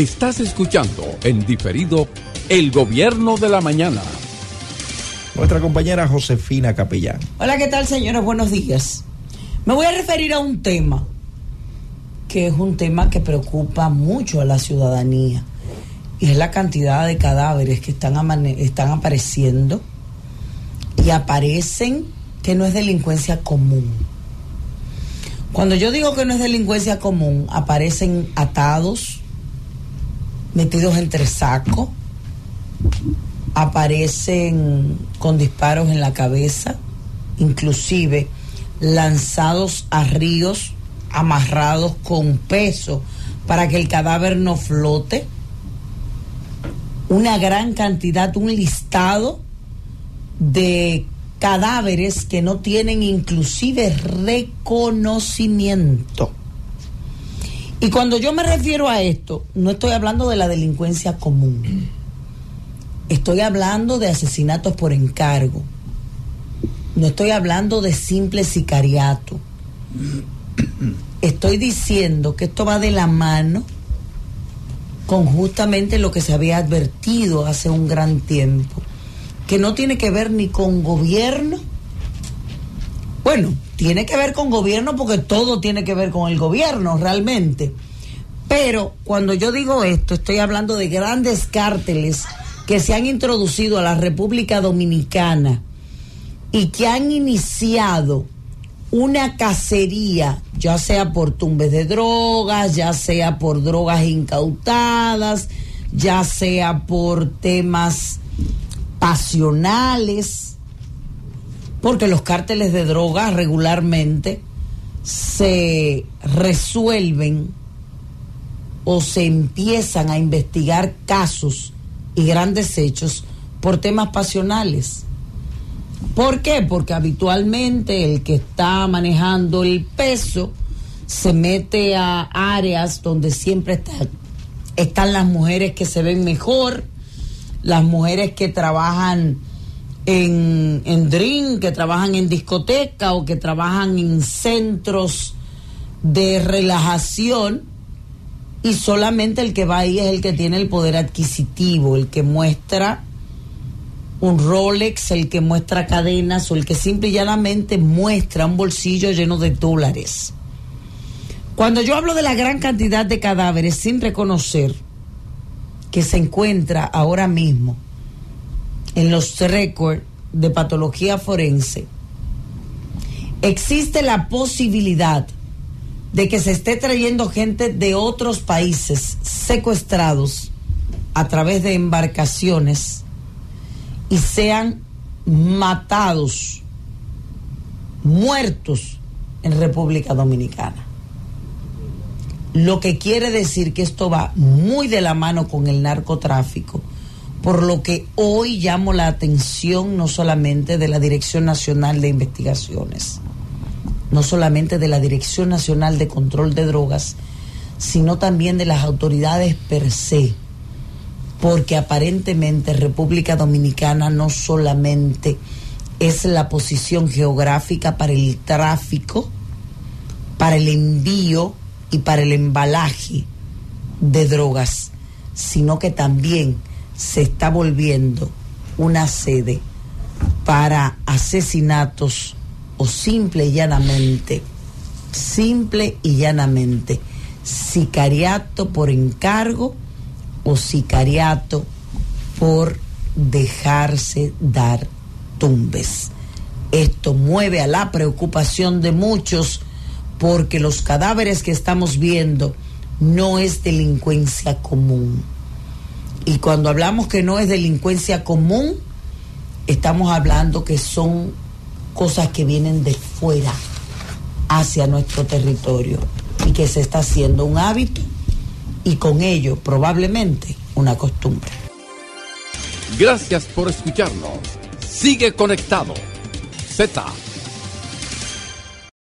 Estás escuchando en diferido El Gobierno de la Mañana. Nuestra compañera Josefina Capellán. Hola, ¿qué tal, señores? Buenos días. Me voy a referir a un tema que es un tema que preocupa mucho a la ciudadanía y es la cantidad de cadáveres que están, están apareciendo y aparecen que no es delincuencia común. Cuando yo digo que no es delincuencia común, aparecen atados, metidos entre sacos, aparecen con disparos en la cabeza, inclusive lanzados a ríos amarrados con peso para que el cadáver no flote. Una gran cantidad, un listado de cadáveres que no tienen inclusive reconocimiento. Y cuando yo me refiero a esto, no estoy hablando de la delincuencia común. Estoy hablando de asesinatos por encargo. No estoy hablando de simple sicariato. Estoy diciendo que esto va de la mano con justamente lo que se había advertido hace un gran tiempo, que no tiene que ver ni con gobierno. Bueno, tiene que ver con gobierno porque todo tiene que ver con el gobierno realmente. Pero cuando yo digo esto, estoy hablando de grandes cárteles que se han introducido a la República Dominicana y que han iniciado una cacería, ya sea por tumbes de drogas, ya sea por drogas incautadas, ya sea por temas pasionales porque los cárteles de drogas regularmente se resuelven o se empiezan a investigar casos y grandes hechos por temas pasionales. ¿Por qué? Porque habitualmente el que está manejando el peso se mete a áreas donde siempre están las mujeres que se ven mejor, las mujeres que trabajan en, en drink, que trabajan en discoteca o que trabajan en centros de relajación y solamente el que va ahí es el que tiene el poder adquisitivo, el que muestra un Rolex, el que muestra cadenas o el que simple y llanamente muestra un bolsillo lleno de dólares. Cuando yo hablo de la gran cantidad de cadáveres sin reconocer que se encuentra ahora mismo en los récords de patología forense, existe la posibilidad de que se esté trayendo gente de otros países secuestrados a través de embarcaciones y sean matados, muertos en República Dominicana. Lo que quiere decir que esto va muy de la mano con el narcotráfico por lo que hoy llamo la atención no solamente de la Dirección Nacional de Investigaciones, no solamente de la Dirección Nacional de Control de Drogas, sino también de las autoridades per se, porque aparentemente República Dominicana no solamente es la posición geográfica para el tráfico, para el envío y para el embalaje de drogas, sino que también se está volviendo una sede para asesinatos o simple y llanamente, simple y llanamente, sicariato por encargo o sicariato por dejarse dar tumbes. Esto mueve a la preocupación de muchos porque los cadáveres que estamos viendo no es delincuencia común y cuando hablamos que no es delincuencia común, estamos hablando que son cosas que vienen de fuera hacia nuestro territorio y que se está haciendo un hábito y con ello probablemente una costumbre. Gracias por escucharnos. Sigue conectado. Z